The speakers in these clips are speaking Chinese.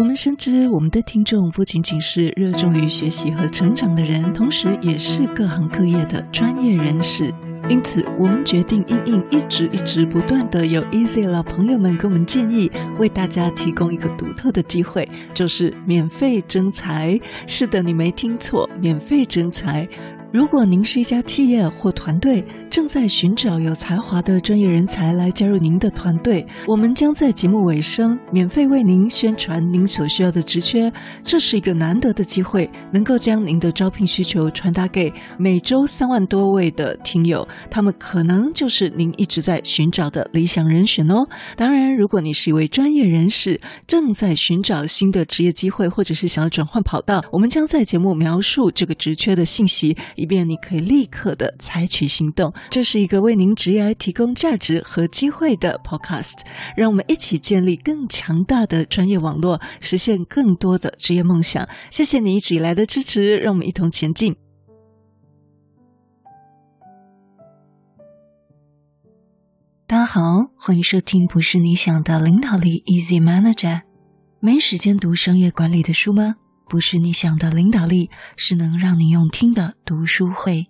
我们深知，我们的听众不仅仅是热衷于学习和成长的人，同时也是各行各业的专业人士。因此，我们决定应应一直一直不断的有 Easy 老朋友们给我们建议，为大家提供一个独特的机会，就是免费征才。是的，你没听错，免费征才。如果您是一家企业或团队，正在寻找有才华的专业人才来加入您的团队，我们将在节目尾声免费为您宣传您所需要的职缺。这是一个难得的机会，能够将您的招聘需求传达给每周三万多位的听友，他们可能就是您一直在寻找的理想人选哦。当然，如果你是一位专业人士，正在寻找新的职业机会，或者是想要转换跑道，我们将在节目描述这个职缺的信息。以便你可以立刻的采取行动，这是一个为您职业提供价值和机会的 Podcast。让我们一起建立更强大的专业网络，实现更多的职业梦想。谢谢你一直以来的支持，让我们一同前进。大家好，欢迎收听《不是你想的领导力》，Easy Manager。没时间读商业管理的书吗？不是你想的领导力，是能让你用听的读书会。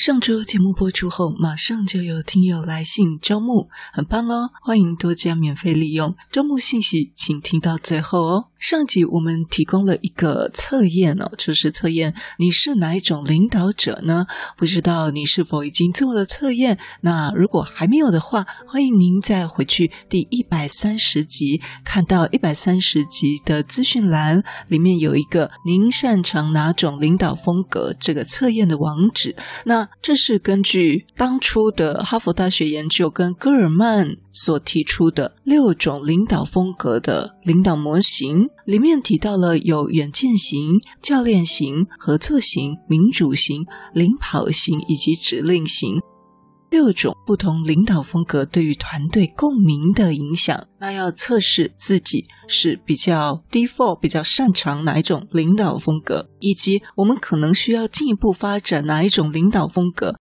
上周节目播出后，马上就有听友来信招募，很棒哦！欢迎多加免费利用。招募信息，请听到最后哦。上集我们提供了一个测验哦，就是测验你是哪一种领导者呢？不知道你是否已经做了测验？那如果还没有的话，欢迎您再回去第一百三十集，看到一百三十集的资讯栏里面有一个“您擅长哪种领导风格”这个测验的网址。那这是根据当初的哈佛大学研究跟戈尔曼所提出的六种领导风格的领导模型。里面提到了有远见型、教练型、合作型、民主型、领跑型以及指令型六种不同领导风格对于团队共鸣的影响。那要测试自己是比较 default 比较擅长哪一种领导风格，以及我们可能需要进一步发展哪一种领导风格。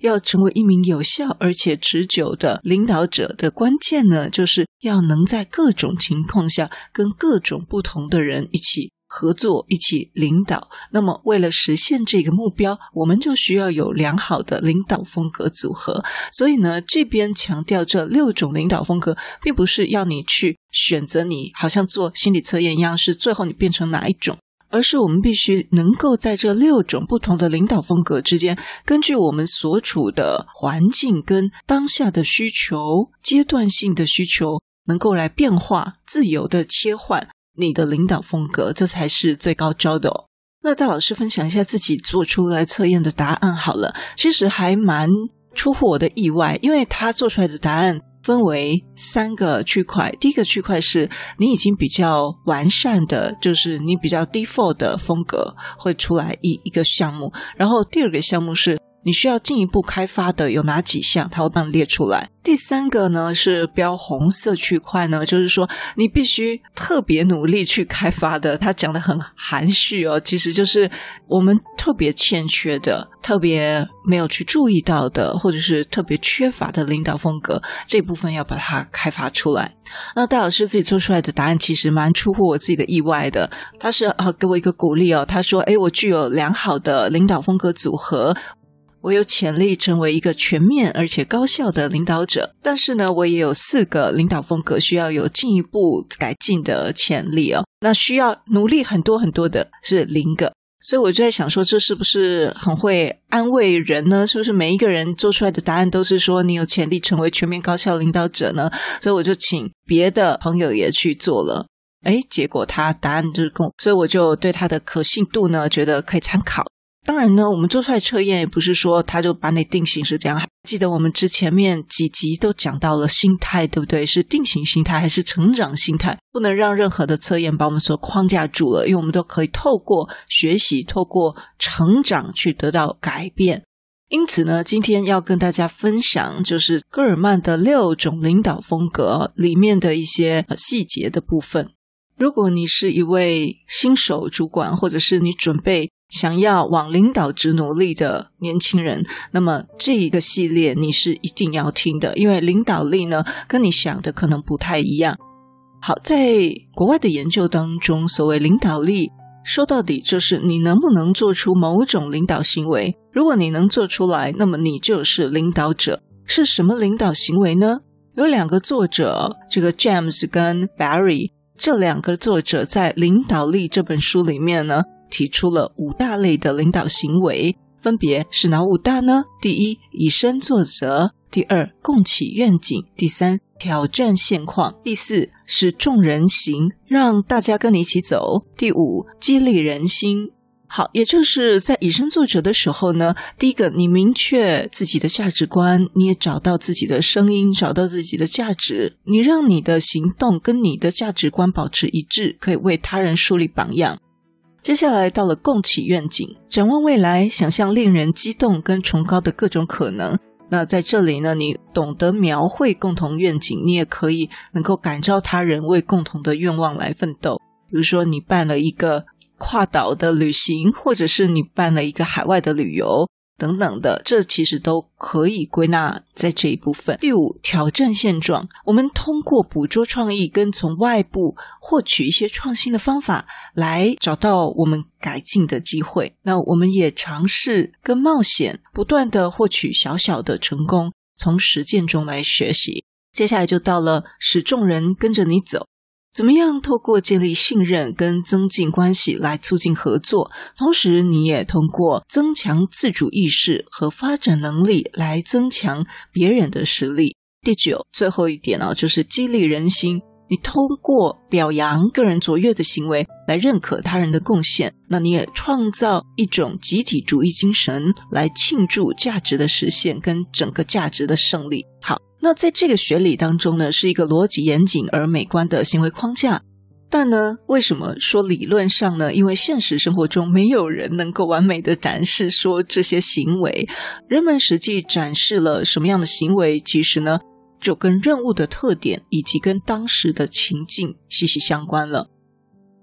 要成为一名有效而且持久的领导者的关键呢，就是要能在各种情况下跟各种不同的人一起合作、一起领导。那么，为了实现这个目标，我们就需要有良好的领导风格组合。所以呢，这边强调这六种领导风格，并不是要你去选择你好像做心理测验一样，是最后你变成哪一种。而是我们必须能够在这六种不同的领导风格之间，根据我们所处的环境跟当下的需求、阶段性的需求，能够来变化、自由的切换你的领导风格，这才是最高招的哦。那戴老师分享一下自己做出来测验的答案好了，其实还蛮出乎我的意外，因为他做出来的答案。分为三个区块，第一个区块是你已经比较完善的，就是你比较 default 的风格会出来一一个项目，然后第二个项目是你需要进一步开发的有哪几项，它会帮你列出来。第三个呢是标红色区块呢，就是说你必须特别努力去开发的。他讲得很含蓄哦，其实就是我们特别欠缺的、特别没有去注意到的，或者是特别缺乏的领导风格这部分要把它开发出来。那戴老师自己做出来的答案其实蛮出乎我自己的意外的。他是啊，给我一个鼓励哦，他说：“诶，我具有良好的领导风格组合。”我有潜力成为一个全面而且高效的领导者，但是呢，我也有四个领导风格需要有进一步改进的潜力哦。那需要努力很多很多的是零个，所以我就在想说，这是不是很会安慰人呢？是不是每一个人做出来的答案都是说你有潜力成为全面高效领导者呢？所以我就请别的朋友也去做了，诶，结果他答案就是跟，所以我就对他的可信度呢，觉得可以参考。当然呢，我们做出来测验也不是说他就把你定型是这样。记得我们之前面几集都讲到了心态，对不对？是定型心态还是成长心态？不能让任何的测验把我们所框架住了，因为我们都可以透过学习、透过成长去得到改变。因此呢，今天要跟大家分享就是戈尔曼的六种领导风格里面的一些细节的部分。如果你是一位新手主管，或者是你准备想要往领导职努力的年轻人，那么这一个系列你是一定要听的，因为领导力呢，跟你想的可能不太一样。好，在国外的研究当中，所谓领导力，说到底就是你能不能做出某种领导行为。如果你能做出来，那么你就是领导者。是什么领导行为呢？有两个作者，这个 James 跟 Barry 这两个作者在《领导力》这本书里面呢，提出了五大类的领导行为，分别是哪五大呢？第一，以身作则；第二，共启愿景；第三，挑战现况；第四，是众人行，让大家跟你一起走；第五，激励人心。好，也就是在以身作则的时候呢，第一个，你明确自己的价值观，你也找到自己的声音，找到自己的价值，你让你的行动跟你的价值观保持一致，可以为他人树立榜样。接下来到了共启愿景，展望未来，想象令人激动跟崇高的各种可能。那在这里呢，你懂得描绘共同愿景，你也可以能够感召他人为共同的愿望来奋斗。比如说，你办了一个跨岛的旅行，或者是你办了一个海外的旅游。等等的，这其实都可以归纳在这一部分。第五，挑战现状，我们通过捕捉创意跟从外部获取一些创新的方法，来找到我们改进的机会。那我们也尝试跟冒险，不断的获取小小的成功，从实践中来学习。接下来就到了使众人跟着你走。怎么样透过建立信任跟增进关系来促进合作，同时你也通过增强自主意识和发展能力来增强别人的实力。第九，最后一点呢，就是激励人心。你通过表扬个人卓越的行为来认可他人的贡献，那你也创造一种集体主义精神来庆祝价值的实现跟整个价值的胜利。好。那在这个学理当中呢，是一个逻辑严谨而美观的行为框架。但呢，为什么说理论上呢？因为现实生活中没有人能够完美的展示说这些行为。人们实际展示了什么样的行为，其实呢，就跟任务的特点以及跟当时的情境息息相关了。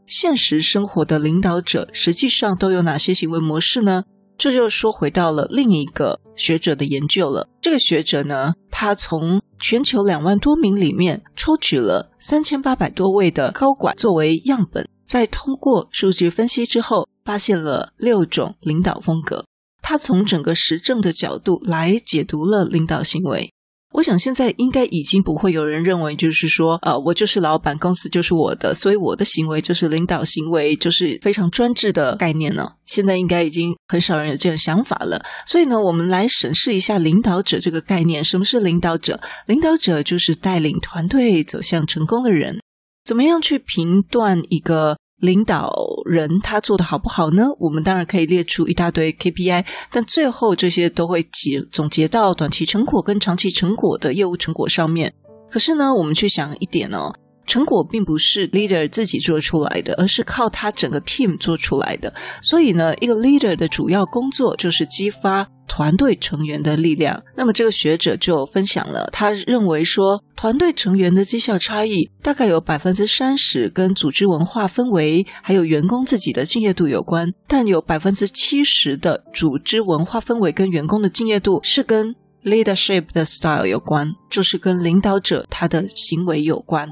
现实生活的领导者实际上都有哪些行为模式呢？这就说回到了另一个学者的研究了。这个学者呢，他从全球两万多名里面抽取了三千八百多位的高管作为样本，在通过数据分析之后，发现了六种领导风格。他从整个实证的角度来解读了领导行为。我想现在应该已经不会有人认为，就是说，呃，我就是老板，公司就是我的，所以我的行为就是领导行为，就是非常专制的概念呢。现在应该已经很少人有这样想法了。所以呢，我们来审视一下领导者这个概念。什么是领导者？领导者就是带领团队走向成功的人。怎么样去评断一个？领导人他做的好不好呢？我们当然可以列出一大堆 KPI，但最后这些都会结总结到短期成果跟长期成果的业务成果上面。可是呢，我们去想一点哦。成果并不是 leader 自己做出来的，而是靠他整个 team 做出来的。所以呢，一个 leader 的主要工作就是激发团队成员的力量。那么这个学者就分享了，他认为说，团队成员的绩效差异大概有百分之三十跟组织文化氛围，还有员工自己的敬业度有关，但有百分之七十的组织文化氛围跟员工的敬业度是跟 leadership 的 style 有关，就是跟领导者他的行为有关。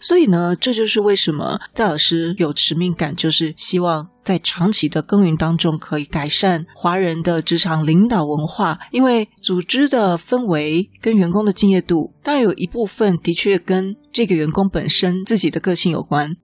所以呢，这就是为什么戴老师有使命感，就是希望在长期的耕耘当中，可以改善华人的职场领导文化。因为组织的氛围跟员工的敬业度，当然有一部分的确跟这个员工本身自己的个性有关，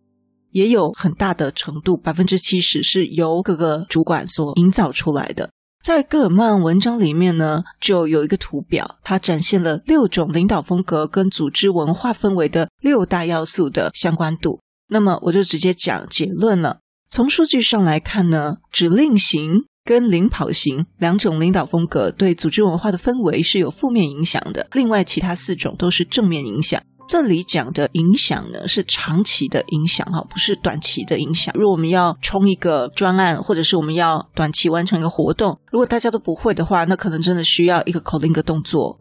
也有很大的程度，百分之七十是由各个主管所营造出来的。在戈尔曼文章里面呢，就有一个图表，它展现了六种领导风格跟组织文化氛围的六大要素的相关度。那么我就直接讲结论了。从数据上来看呢，指令型跟领跑型两种领导风格对组织文化的氛围是有负面影响的，另外其他四种都是正面影响。这里讲的影响呢，是长期的影响哈，不是短期的影响。如果我们要冲一个专案，或者是我们要短期完成一个活动，如果大家都不会的话，那可能真的需要一个口令一个动作。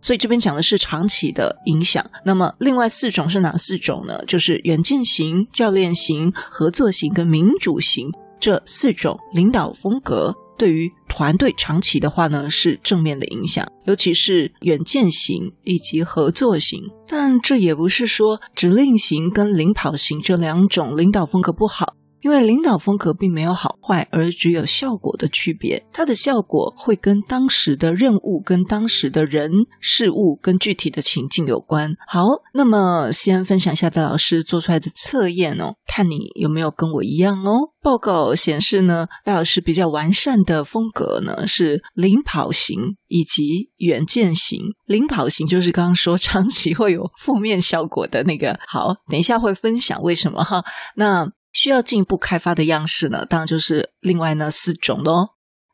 所以这边讲的是长期的影响。那么另外四种是哪四种呢？就是远见型、教练型、合作型跟民主型。这四种领导风格对于团队长期的话呢，是正面的影响，尤其是远见型以及合作型。但这也不是说指令型跟领跑型这两种领导风格不好。因为领导风格并没有好坏，而只有效果的区别。它的效果会跟当时的任务、跟当时的人事物、跟具体的情境有关。好，那么先分享一下戴老师做出来的测验哦，看你有没有跟我一样哦。报告显示呢，戴老师比较完善的风格呢是领跑型以及远见型。领跑型就是刚刚说长期会有负面效果的那个。好，等一下会分享为什么哈。那。需要进一步开发的样式呢，当然就是另外那四种喽：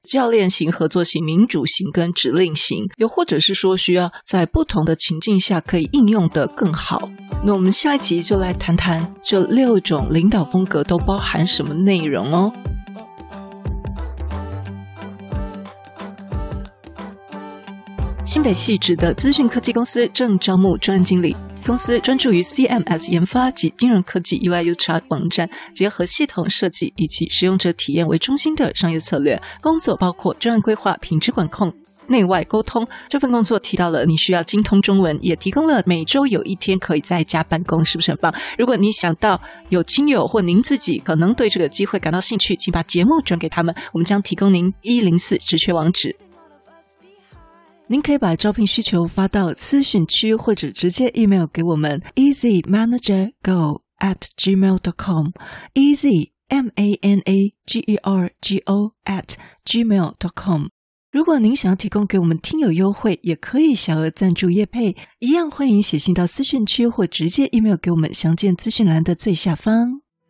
教练型、合作型、民主型跟指令型，又或者是说需要在不同的情境下可以应用得更好。那我们下一集就来谈谈这六种领导风格都包含什么内容哦。新北细致的资讯科技公司正招募专案经理。公司专注于 CMS 研发及金融科技 UI/UX 网站，结合系统设计以及使用者体验为中心的商业策略。工作包括专案规划、品质管控、内外沟通。这份工作提到了你需要精通中文，也提供了每周有一天可以在家办公，是不是很棒？如果你想到有亲友或您自己可能对这个机会感到兴趣，请把节目转给他们，我们将提供您一零四直缺网址。您可以把招聘需求发到资讯区，或者直接 email 给我们 easymanagergo at gmail dot com easy m a n a g e r g o at gmail dot com。如果您想要提供给我们听友优惠，也可以小额赞助叶配，一样欢迎写信到资讯区或直接 email 给我们，详见资讯栏的最下方。